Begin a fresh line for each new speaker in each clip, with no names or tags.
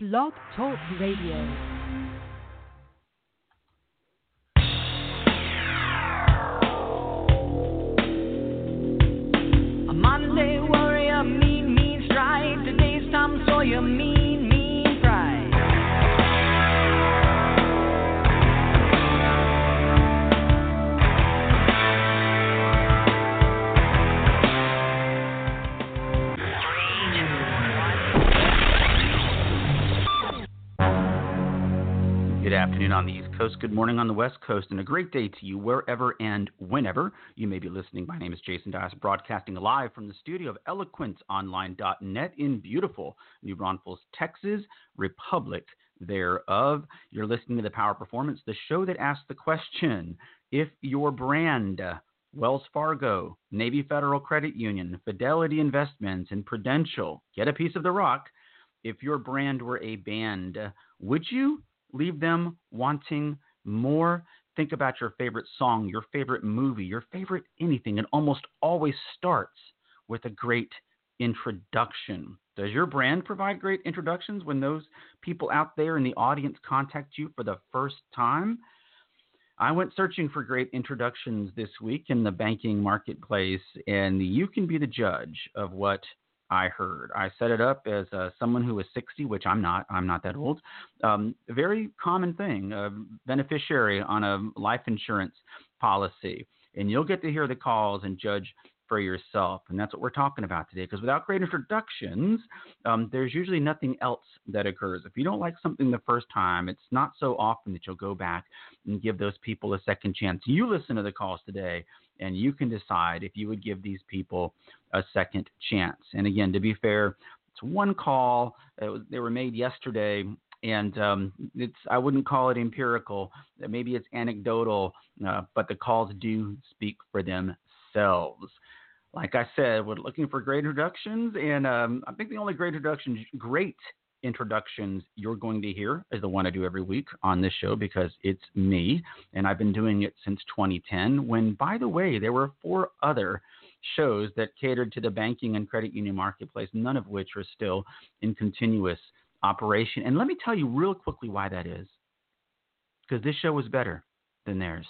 Blog Talk Radio.
A modern
afternoon on the East Coast, good morning on the West Coast, and a great day to you wherever and whenever you may be listening. My name is Jason Dias, broadcasting live from the studio of eloquenceonline.net in beautiful New Braunfels, Texas, Republic thereof. You're listening to the Power Performance, the show that asks the question if your brand, Wells Fargo, Navy Federal Credit Union, Fidelity Investments, and Prudential get a piece of the rock, if your brand were a band, would you leave them wanting more. Think about your favorite song, your favorite movie, your favorite anything. It almost always starts with a great introduction. Does your brand provide great introductions when those people out there in the audience contact you for the first time? I went searching for great introductions this week in the banking marketplace, and you can be the judge of what I heard. I set it up as uh, someone who is 60, which I'm not. I'm not that old. Um, very common thing, a beneficiary on a life insurance policy. And you'll get to hear the calls and judge for yourself. And that's what we're talking about today. Because without great introductions, um, there's usually nothing else that occurs. If you don't like something the first time, it's not so often that you'll go back and give those people a second chance. You listen to the calls today and you can decide if you would give these people a second chance. And again, to be fair, it's one call. Was, they were made yesterday, and um, it's I wouldn't call it empirical. Maybe it's anecdotal, uh, but the calls do speak for themselves. Like I said, we're looking for great introductions, and um, I think the only great introductions, great introductions you're going to hear is the one I do every week on this show because it's me, and I've been doing it since 2010. When, by the way, there were four other shows that catered to the banking and credit union marketplace, none of which are still in continuous operation. And let me tell you real quickly why that is. Because this show was better than theirs.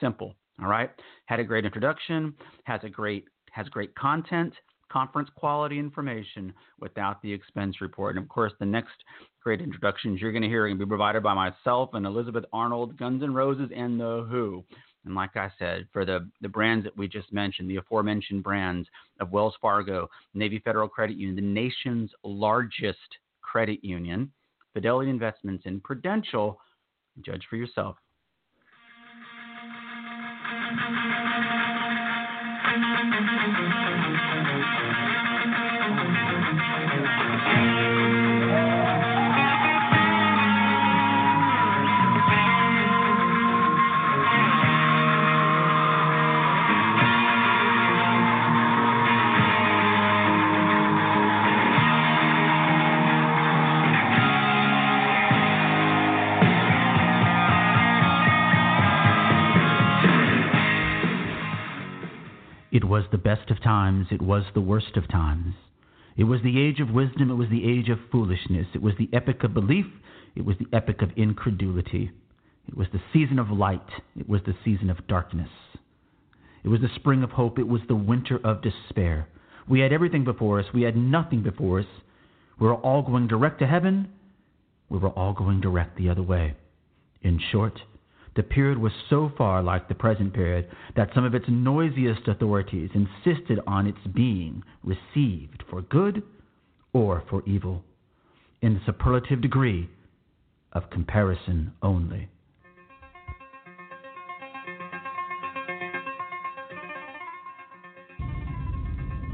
Simple. All right. Had a great introduction, has a great has great content, conference quality information without the expense report. And of course, the next great introductions you're going to hear are going to be provided by myself and Elizabeth Arnold, Guns N' Roses, and The Who. And like I said, for the, the brands that we just mentioned, the aforementioned brands of Wells Fargo, Navy Federal Credit Union, the nation's largest credit union, Fidelity Investments, and Prudential, judge for yourself. Música was the best of times, it was the worst of times. It was the age of wisdom, it was the age of foolishness. It was the epic of belief, it was the epic of incredulity. It was the season of light, it was the season of darkness. It was the spring of hope, it was the winter of despair. We had everything before us, we had nothing before us. We were all going direct to heaven, we were all going direct the other way. In short, the period was so far like the present period that some of its noisiest authorities insisted on its being received for good or for evil, in the superlative degree of comparison only.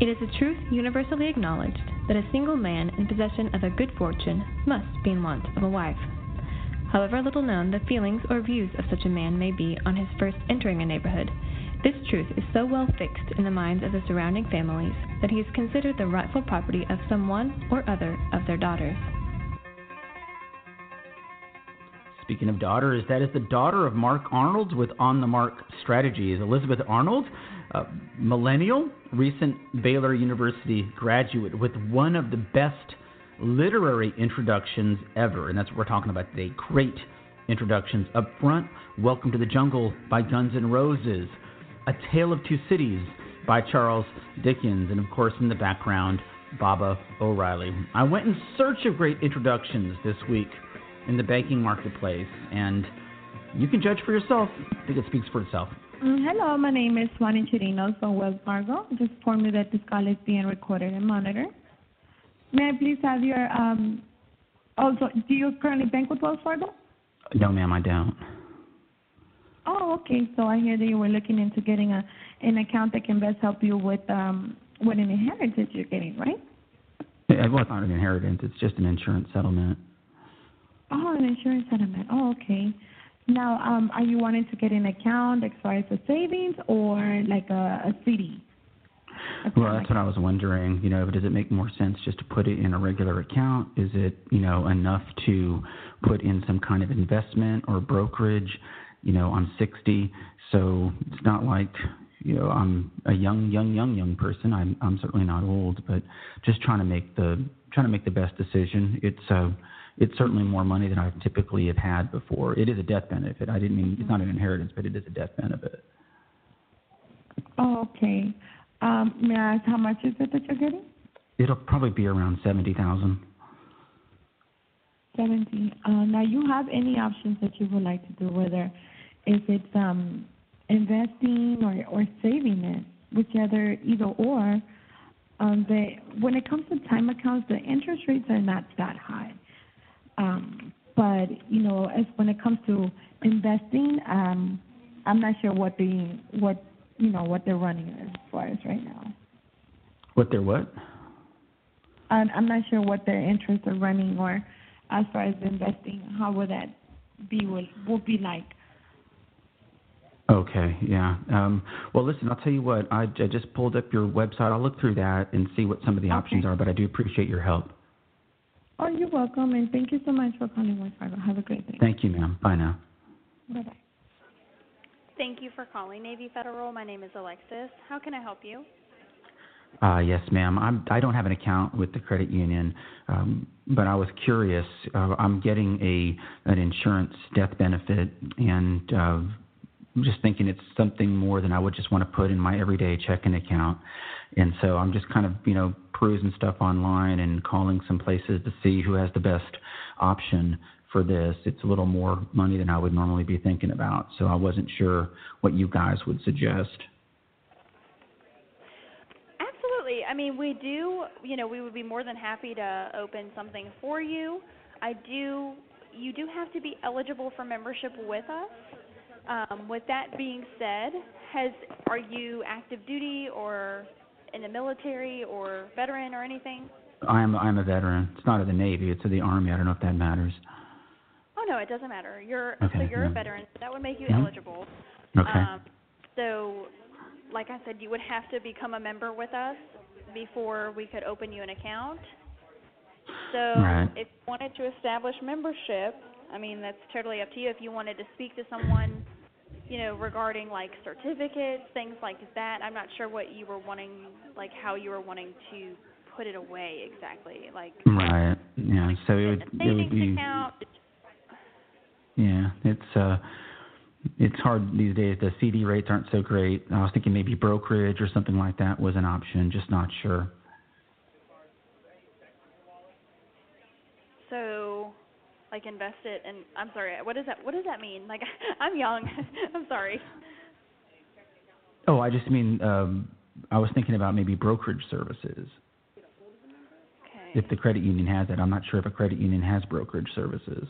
It is a truth universally acknowledged that a single man in possession of a good fortune must be in want of a wife. However little known the feelings or views of such a man may be on his first entering a neighborhood, this truth is so well fixed in the minds of the surrounding families that he is considered the rightful property of some one or other of their daughters.
Speaking of daughters, that is the daughter of Mark Arnold with On the Mark Strategies. Elizabeth Arnold, a millennial, recent Baylor University graduate with one of the best literary introductions ever. And that's what we're talking about today. Great introductions. Up front, Welcome to the Jungle by Guns N' Roses, A Tale of Two Cities by Charles Dickens, and of course, in the background, Baba O'Riley. I went in search of great introductions this week in the banking marketplace, and you can judge for yourself. I think it speaks for itself.
Mm, hello, my name is Juan Chirinos from Wells Fargo. Just inform me that this call is being recorded and monitored. May I please have your, um, also, do you currently bank with Wells Fargo?
No, ma'am, I don't.
Oh, okay. So I hear that you were looking into getting a an account that can best help you with um with an inheritance you're getting, right?
Well, it's not an inheritance. It's just an insurance settlement.
Oh, an insurance settlement. Oh, okay. Now, um, are you wanting to get an account as far as a savings or like a, a CD?
Well, that's what I was wondering. You know, does it make more sense just to put it in a regular account? Is it, you know, enough to put in some kind of investment or brokerage? You know, I'm 60, so it's not like, you know, I'm a young, young, young, young person. I'm, I'm certainly not old, but just trying to make the trying to make the best decision. It's uh, it's certainly more money than I typically have had before. It is a death benefit. I didn't mean it's not an inheritance, but it is a death benefit.
Oh, okay. Um, may I ask how much is it that you're getting?
It'll probably be around seventy thousand.
Seventy. Uh, now, you have any options that you would like to do, whether if it's um, investing or, or saving it, whichever, either or. Um, the, when it comes to time accounts, the interest rates are not that high. Um, but you know, as when it comes to investing, um, I'm not sure what the what you know what they're running as far as right now.
What they're what?
I'm, I'm not sure what their interests are running or as far as investing, how would that be will will be like?
Okay, yeah. Um, well, listen, I'll tell you what. I, I just pulled up your website. I'll look through that and see what some of the
Okay.
options are. But I do appreciate your help.
Oh, you're welcome, and thank you so much for calling Wells Fargo. Have a great day.
Thank you, ma'am. Bye now.
Bye bye.
Thank you for calling Navy Federal. My name is Alexis. How can I help you?
Uh, yes, ma'am. I'm, I don't have an account with the credit union, um, but I was curious. Uh, I'm getting a an insurance death benefit, and uh, I'm just thinking it's something more than I would just want to put in my everyday checking account. And so I'm just kind of you know perusing stuff online and calling some places to see who has the best option for this. It's a little more money than I would normally be thinking about, so I wasn't sure what you guys would suggest.
Absolutely. I mean, we do, you know, we would be more than happy to open something for you. I do, you do have to be eligible for membership with us. Um, with that being said, has are you active duty or in the military or veteran or anything?
I'm I'm a veteran. It's not of the Navy. It's of the Army. I don't know if that matters.
Oh no, it doesn't matter. You're
Okay,
so you're a veteran. So that would make you
Mhm.
eligible.
Okay.
Um, so, like I said, you would have to become a member with us before we could open you an account. So,
Right.
if you wanted to establish membership, I mean, that's totally up to you. If you wanted to speak to someone, you know, regarding like certificates, things like that, I'm not sure what you were wanting, like how you were wanting to put it away exactly. Like,
right. Yeah. So it would it would be
account.
Yeah. It's uh it's hard these days. The CD rates aren't so great. I was thinking maybe brokerage or something like that was an option. Just not sure.
So, like invest it and I'm sorry, what does that what does that mean? Like I'm young. I'm sorry.
Oh, I just mean um I was thinking about maybe brokerage services.
Okay.
If the credit union has it, I'm not sure if a credit union has brokerage services.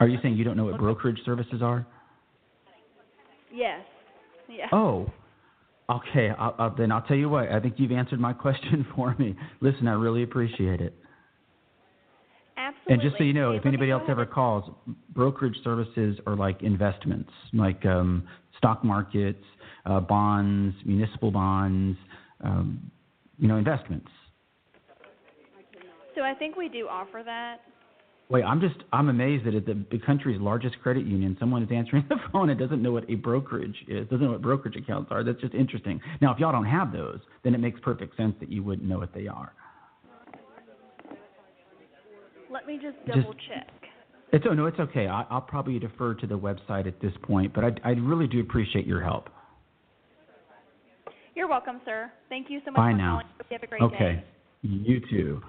Are you saying you don't know what brokerage services are?
Yes. Yeah.
Oh, okay. I'll, I'll, then I'll tell you what. I think you've answered my question for me. Listen, I really appreciate it.
Absolutely.
And just so you know, if anybody else ever calls, brokerage services are like investments, like um, stock markets, uh, bonds, municipal bonds, um, you know, investments.
So I think we do offer that.
Wait, I'm just I'm amazed that at the, the country's largest credit union, someone is answering the phone and doesn't know what a brokerage is, doesn't know what brokerage accounts are. That's just interesting. Now, if y'all don't have those, then it makes perfect sense that you wouldn't know what they are.
Let me just
Just-
double check.
It's oh no, it's okay. I, I'll probably defer to the website at this point, but I, I really do appreciate your help.
You're welcome, sir. Thank you so much
Bye
for
now.
calling. Hope you have a great
Okay,
day.
you too.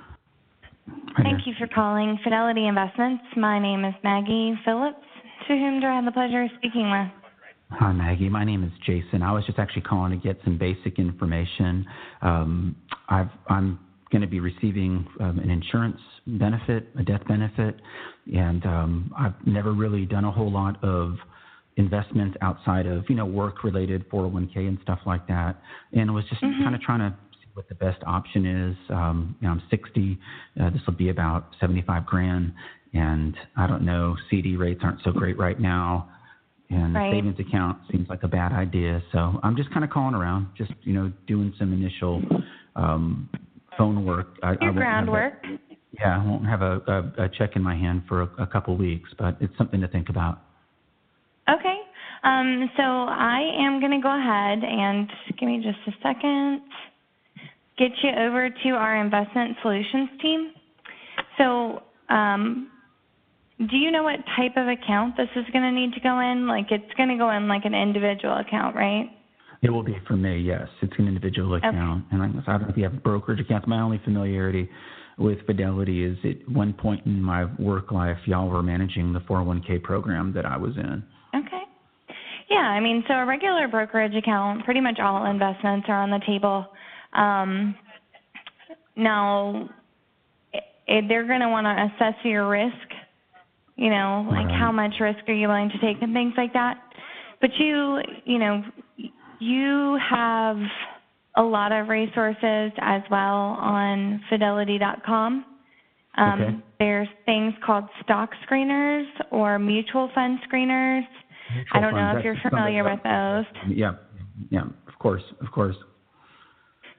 Thank you for calling Fidelity Investments. My name is Maggie Phillips. To whom do I have the pleasure of speaking with?
Hi, Maggie. My name is Jason. I was just actually calling to get some basic information. Um, I've, I'm going to be receiving um, an insurance benefit, a death benefit, and um, I've never really done a whole lot of investments outside of you know work-related 401k and stuff like that. And I was just kind of trying to what the best option is. Um, you know, I'm 60. Uh, this will be about 75 grand, and I don't know. CD rates aren't so great right now and
Right.
a savings account seems like a bad idea. So I'm just kind of calling around, just you know, doing some initial um, phone work. I,
Your groundwork.
yeah, I won't have a, a, a check in my hand for a, a couple weeks, but it's something to think about.
Okay. Um, so I am going to go ahead and give me just a second. Get you over to our investment solutions team. So, um, do you know what type of account this is going to need to go in? Like, it's going to go in like an individual account, right?
It will be for me, yes. It's an individual account, and I, I don't know if you have brokerage accounts. My only familiarity with Fidelity is at one point in my work life, y'all were managing the 401k program that I was in.
Okay. Yeah, I mean, so a regular brokerage account, pretty much all investments are on the table. Um, now, they're going to want to assess your risk, you know, like
Right.
how much risk are you willing to take and things like that. But you, you know, you have a lot of resources as well on fidelity.com. Um,
Okay.
There's things called stock screeners or mutual fund screeners. I don't know if you're familiar with those.
Yeah, yeah, of course, of course.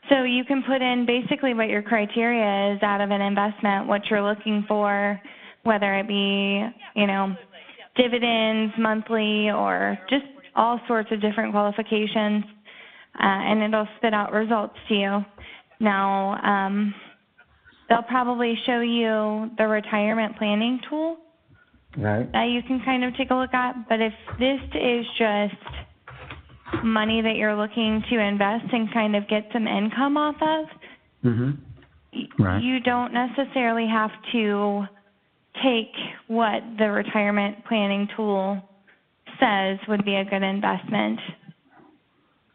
So you can put in basically what your criteria is out of an investment, what you're looking for, whether it be, you know, dividends monthly or just all sorts of different qualifications, uh, and it'll spit out results to you. Now, um, they'll probably show you the retirement planning tool
Right.
that you can kind of take a look at. But if this is just money that you're looking to invest and kind of get some income off of,
Mhm. Right.
you don't necessarily have to take what the retirement planning tool says would be a good investment.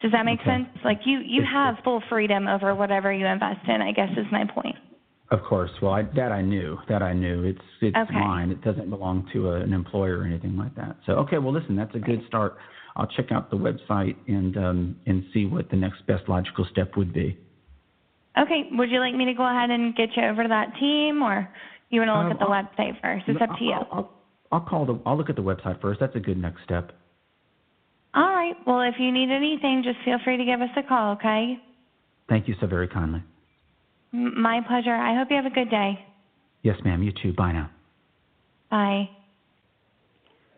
Does that make
Okay.
sense? Like you you have full freedom over whatever you invest in, I guess is my point.
Of course. Well, I, that I knew. That I knew. It's it's
Okay.
mine. It doesn't belong to a, an employer or anything like that. So okay. Well, listen, that's a good start. I'll check out the website and um, and see what the next best logical step would be.
Okay, would you like me to go ahead and get you over to that team or you want to look
Um,
at the
I'll-
website first? It's up to you.
I'll, I'll, I'll call the. I'll look at the website first. That's a good next step.
All right. Well, if you need anything, just feel free to give us a call, okay?
Thank you so very kindly.
M- my pleasure. I hope you have a good day.
Yes, ma'am. You too. Bye now.
Bye.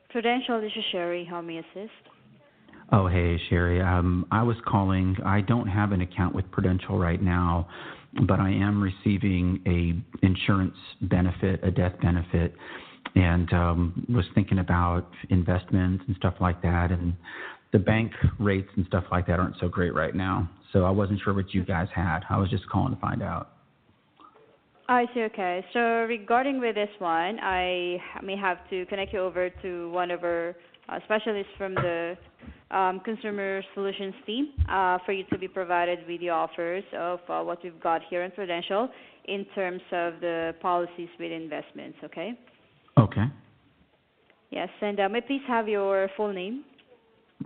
Prudential, this is Sherry. How may I assist?
Oh, hey, Sherry. Um, I was calling. I don't have an account with Prudential right now, but I am receiving a insurance benefit, a death benefit, and um, was thinking about investments and stuff like that. And the bank rates and stuff like that aren't so great right now. So I wasn't sure what you guys had. I was just calling to find out.
I see. Okay. So regarding with this one, I may have to connect you over to one of our specialists from the um, consumer solutions team uh, for you to be provided with the offers of uh, what we've got here in Prudential in terms of the policies with investments. Okay.
Okay.
Yes. And uh, may I please have your full name?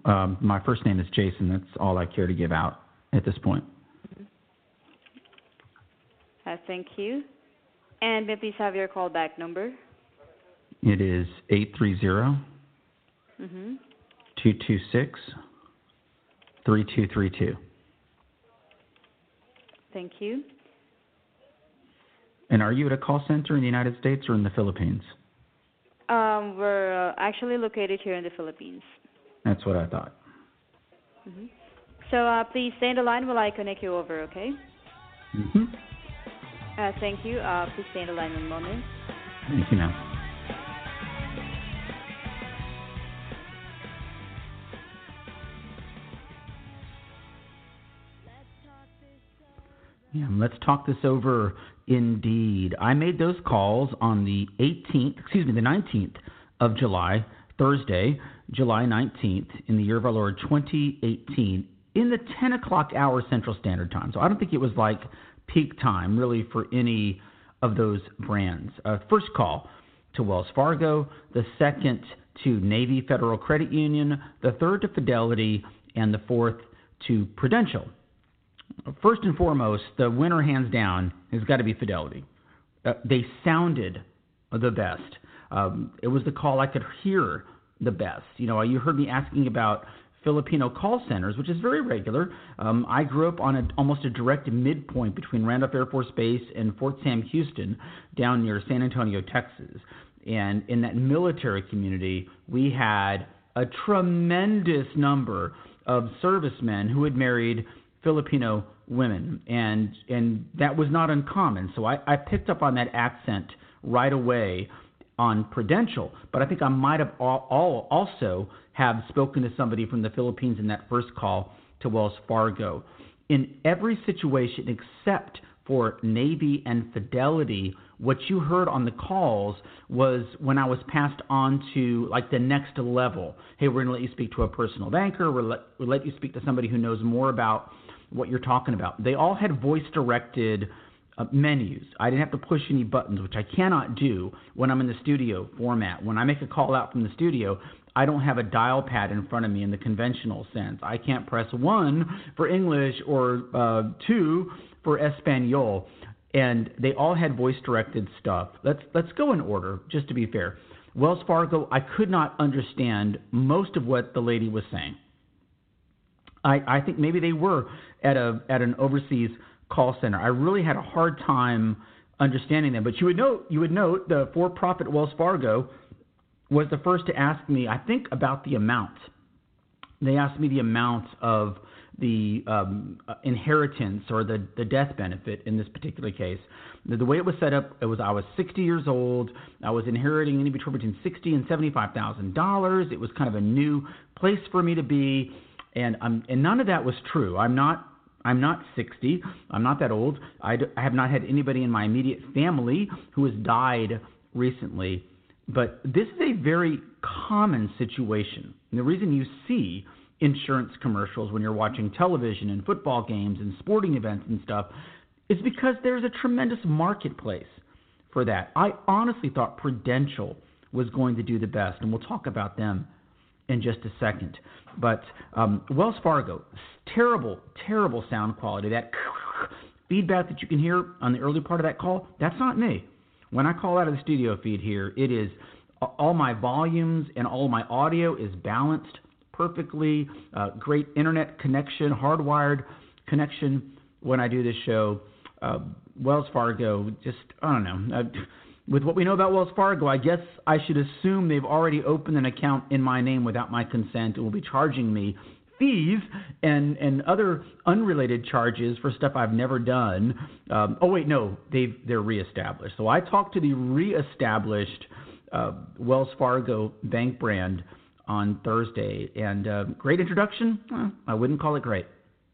Um, my first name is Jason. That's all I care to give out at this point.
Uh, thank you. And may I please have your callback number?
It is eight three zero
Mm-hmm.
Two two six three two three two.
Thank you.
And are you at a call center in the United States or in the Philippines?
Um, we're uh, actually located here in the Philippines.
That's what I thought.
hmm So uh, please stay in the line while I connect you over, okay?
hmm
Uh, thank you. Uh, please stay in the line one moment.
Thank you, ma'am. Yeah, let's talk this over indeed. I made those calls on the 18th, excuse me, the 19th of July, Thursday, July 19th, in the year of our Lord 2018, in the 10 o'clock hour Central Standard Time. So I don't think it was like peak time really for any of those brands. Uh, first call to Wells Fargo, the second to Navy Federal Credit Union, the third to Fidelity, and the fourth to Prudential. First and foremost, the winner hands down has got to be Fidelity. Uh, they sounded the best. Um, it was the call I could hear the best. You know, you heard me asking about Filipino call centers, which is very regular. Um, I grew up on a, almost a direct midpoint between Randolph Air Force Base and Fort Sam Houston down near San Antonio, Texas. And in that military community, we had a tremendous number of servicemen who had married Filipino women, and and that was not uncommon. So I, I picked up on that accent right away on Prudential, but I think I might have all, all also have spoken to somebody from the Philippines in that first call to Wells Fargo. In every situation except for Navy and Fidelity, what you heard on the calls was when I was passed on to like the next level. Hey, we're going to let you speak to a personal banker. We'll let, we'll let you speak to somebody who knows more about what you're talking about. They all had voice directed uh, menus. I didn't have to push any buttons, which I cannot do when I'm in the studio format. When I make a call out from the studio, I don't have a dial pad in front of me in the conventional sense. I can't press one for English or uh, two for Espanol. And they all had voice directed stuff. Let's let's go in order, just to be fair. Wells Fargo, I could not understand most of what the lady was saying. I, I think maybe they were at a at an overseas call center. I really had a hard time understanding them. But you would note you would note the for-profit Wells Fargo was the first to ask me, I think, about the amount. They asked me the amount of the um, inheritance or the, the death benefit in this particular case. The, the way it was set up, it was I was 60 years old. I was inheriting any between between 60 and 75 thousand dollars. It was kind of a new place for me to be and um, and none of that was true. I'm not I'm not 60. I'm not that old. I, d- I have not had anybody in my immediate family who has died recently. But this is a very common situation. And the reason you see insurance commercials when you're watching television and football games and sporting events and stuff is because there's a tremendous marketplace for that. I honestly thought Prudential was going to do the best, and we'll talk about them in just a second. But um, Wells Fargo, terrible, terrible sound quality. That feedback that you can hear on the early part of that call, that's not me. When I call out of the studio feed here, it is all my volumes and all my audio is balanced perfectly. Uh, great internet connection, hardwired connection when I do this show. Uh, Wells Fargo, just, I don't know. Uh, with what we know about Wells Fargo, I guess I should assume they've already opened an account in my name without my consent and will be charging me fees and and other unrelated charges for stuff I've never done. Um, oh wait, no, they've they're reestablished. So I talked to the reestablished uh, Wells Fargo bank brand on Thursday, and uh, great introduction. I wouldn't call it great.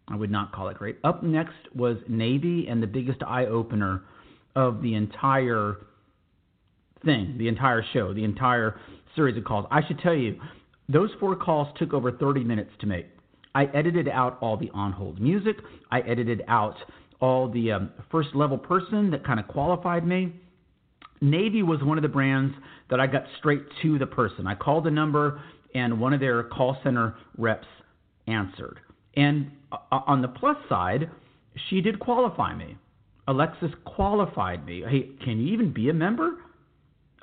I would not call it great. Up next was Navy, and the biggest eye opener of the entire thing, the entire show, the entire series of calls. I should tell you, those four calls took over 30 minutes to make. I edited out all the on hold music. I edited out all the um, first level person that kind of qualified me. Navy was one of the brands that I got straight to the person. I called the number, and one of their call center reps answered. And uh, on the plus side, she did qualify me. Alexis qualified me. Hey, can you even be a member?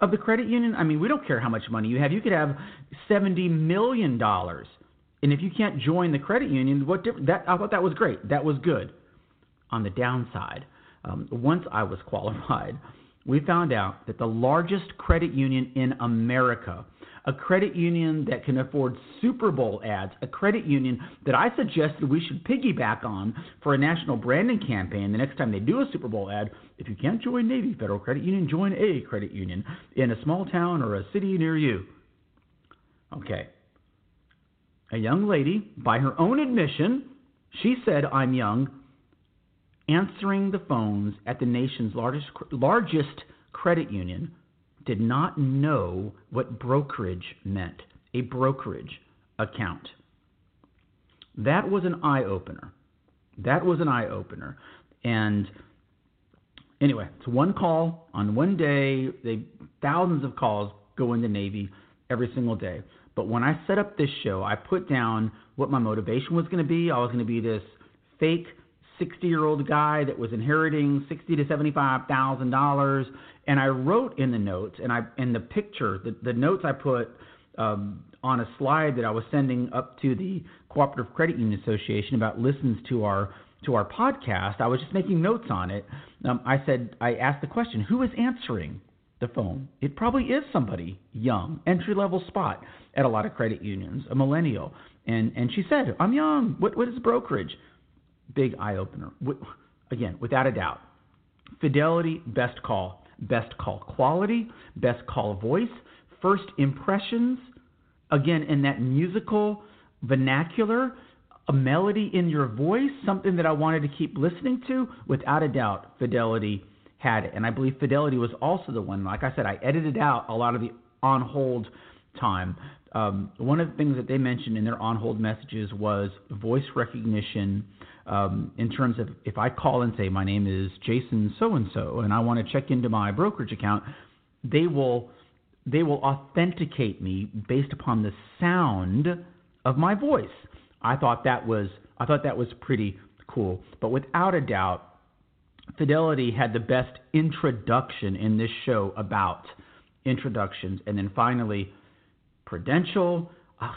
of the credit union, I mean, we don't care how much money you have. You could have seventy million dollars, and if you can't join the credit union, what different? That I thought that was great. That was good. On the downside, um, once I was qualified, we found out that the largest credit union in America, a credit union that can afford Super Bowl ads, a credit union that I suggested we should piggyback on for a national branding campaign the next time they do a Super Bowl ad. If you can't join Navy Federal Credit Union, join a credit union in a small town or a city near you. Okay. A young lady, by her own admission, she said, I'm young, answering the phones at the nation's largest, largest credit union did not know what brokerage meant a brokerage account. That was an eye opener. That was an eye opener. And anyway, it's one call on one day. They thousands of calls go into Navy every single day. But when I set up this show, I put down what my motivation was going to be. I was going to be this fake 60 year old guy that was inheriting 60 to 75 thousand dollars and I wrote in the notes and I in the picture the, the notes I put um, on a slide that I was sending up to the Cooperative Credit Union Association about listens to our to our podcast. I was just making notes on it. Um, I said I asked the question, who is answering the phone? It probably is somebody young, entry level spot at a lot of credit unions, a millennial. And and she said, I'm young. What what is brokerage? big eye opener. Again, without a doubt, fidelity, best call, best call quality, best call voice, first impressions. Again, in that musical vernacular, a melody in your voice, something that I wanted to keep listening to. Without a doubt, fidelity had it, and I believe fidelity was also the one. Like I said, I edited out a lot of the on hold time. Um, one of the things that they mentioned in their on hold messages was voice recognition um, in terms of if I call and say my name is Jason so and so and I want to check into my brokerage account, they will they will authenticate me based upon the sound of my voice. I thought that was I thought that was pretty cool. But without a doubt, Fidelity had the best introduction in this show about introductions, and then finally, Prudential. Uh,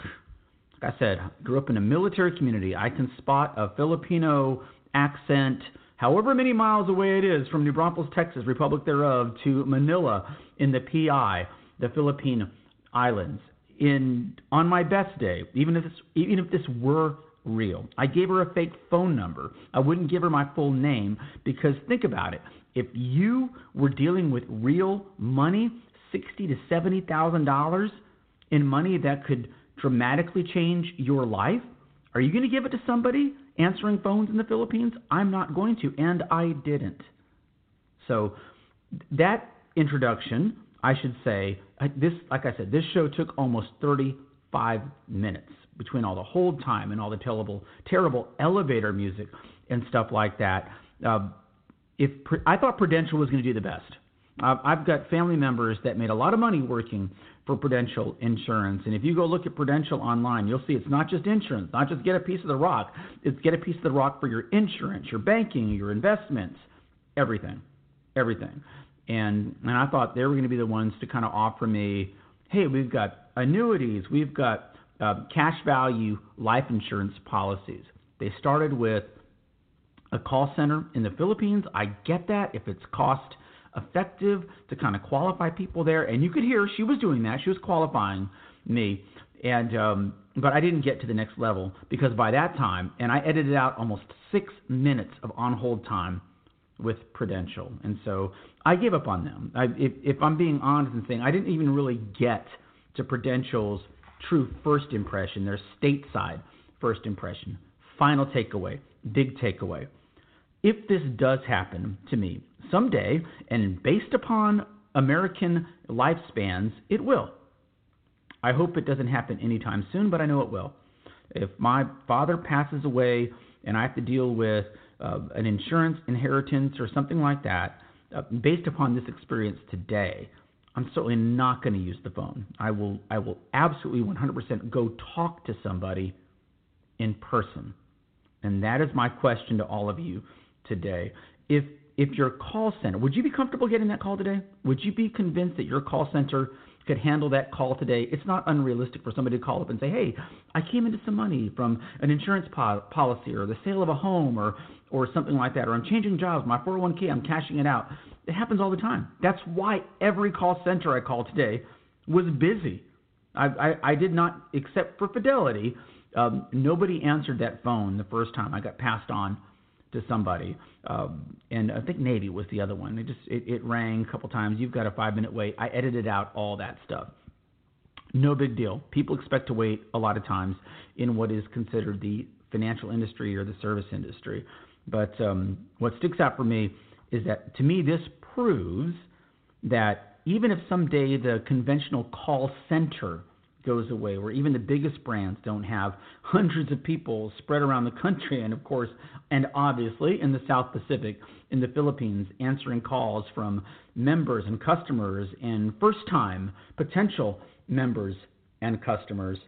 like I said, grew up in a military community. I can spot a Filipino accent, however many miles away it is from New Braunfels, Texas, Republic thereof, to Manila in the PI, the Philippine Islands. In on my best day, even if this, even if this were real, I gave her a fake phone number. I wouldn't give her my full name because think about it. If you were dealing with real money, sixty to seventy thousand dollars in money that could dramatically change your life, are you going to give it to somebody answering phones in the Philippines? I'm not going to, and I didn't. So that introduction, I should say, uh, this like I said, this show took almost 35 minutes between all the hold time and all the terrible, terrible elevator music and stuff like that. Uh, if I thought Prudential was going to do the best. Uh, I've got family members that made a lot of money working for Prudential Insurance. And if you go look at Prudential online, you'll see it's not just insurance, not just get a piece of the rock. It's get a piece of the rock for your insurance, your banking, your investments, everything, everything. And and I thought they were going to be the ones to kind of offer me, hey, we've got annuities, we've got uh, cash value life insurance policies. They started with a call center in the Philippines. I get that if it's cost effective to kind of qualify people there. And you could hear she was doing that. She was qualifying me. And um, but I didn't get to the next level because by that time, and I edited out almost six minutes of on hold time with Prudential, and so I gave up on them. I, if, if I'm being honest and saying I didn't even really get to Prudential's true first impression, their stateside first impression. Final takeaway, big takeaway. If this does happen to me, someday, and based upon American lifespans, it will. I hope it doesn't happen anytime soon, but I know it will. If my father passes away and I have to deal with uh, an insurance inheritance or something like that, uh, based upon this experience today, I'm certainly not going to use the phone. I will, I will absolutely 100% go talk to somebody in person. And that is my question to all of you today. If if your call center, would you be comfortable getting that call today? Would you be convinced that your call center could handle that call today, it's not unrealistic for somebody to call up and say, "Hey, I came into some money from an insurance po- policy or the sale of a home or or something like that, or I'm changing jobs, my 401k, I'm cashing it out." It happens all the time. That's why every call center I called today was busy. I, I, I did not, except for Fidelity, um, nobody answered that phone the first time I got passed on to somebody, um, and I think Navy was the other one. It just it, it rang a couple times. You've got a five minute wait. I edited out all that stuff. No big deal. People expect to wait a lot of times in what is considered the financial industry or the service industry. But um, what sticks out for me is that to me this proves that even if someday the conventional call center goes away, where even the biggest brands don't have hundreds of people spread around the country, and of course, and obviously in the South Pacific, in the Philippines, answering calls from members and customers and first time potential members and customers.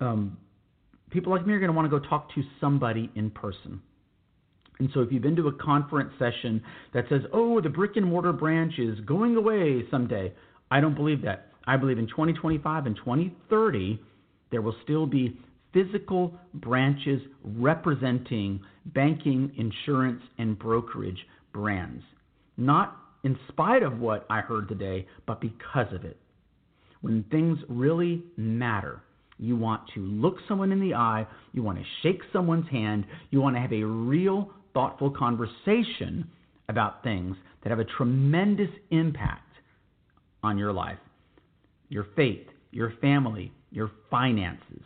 Um, people like me are going to want to go talk to somebody in person. And so, if you've been to a conference session that says, oh, the brick and mortar branch is going away someday, I don't believe that. I believe in 2025 and 2030, there will still be physical branches representing banking, insurance, and brokerage brands. Not in spite of what I heard today, but because of it. When things really matter, you want to look someone in the eye, you want to shake someone's hand, you want to have a real, thoughtful conversation about things that have a tremendous impact on your life your faith, your family, your finances.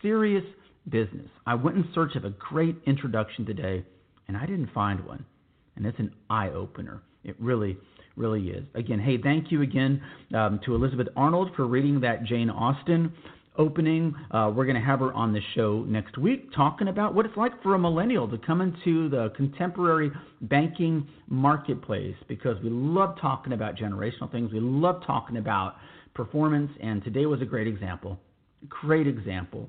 Serious business. I went in search of a great introduction today, and I didn't find one. And it's an eye opener. It really, really is. Again, hey, thank you again um, to Elizabeth Arnold for reading that Jane Austen opening. Uh, we're going to have her on the show next week talking about what it's like for a millennial to come into the contemporary banking marketplace because we love talking about generational things. We love talking about performance, and today was a great example. Great example.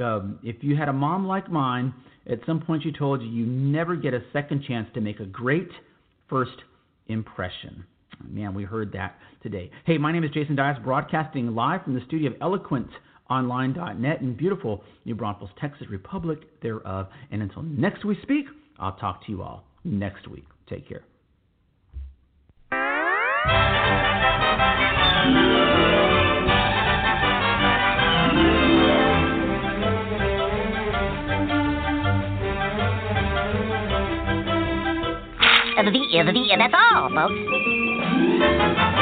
Um, if you had a mom like mine, at some point she told you you never get a second chance to make a great first impression. Man, we heard that today. Hey, my name is Jason Dias, broadcasting live from the studio of eloquentonline.net in beautiful New Braunfels, Texas, Republic thereof. And until next we speak, I'll talk to you all next week. Take care.
The, the, that's all, folks.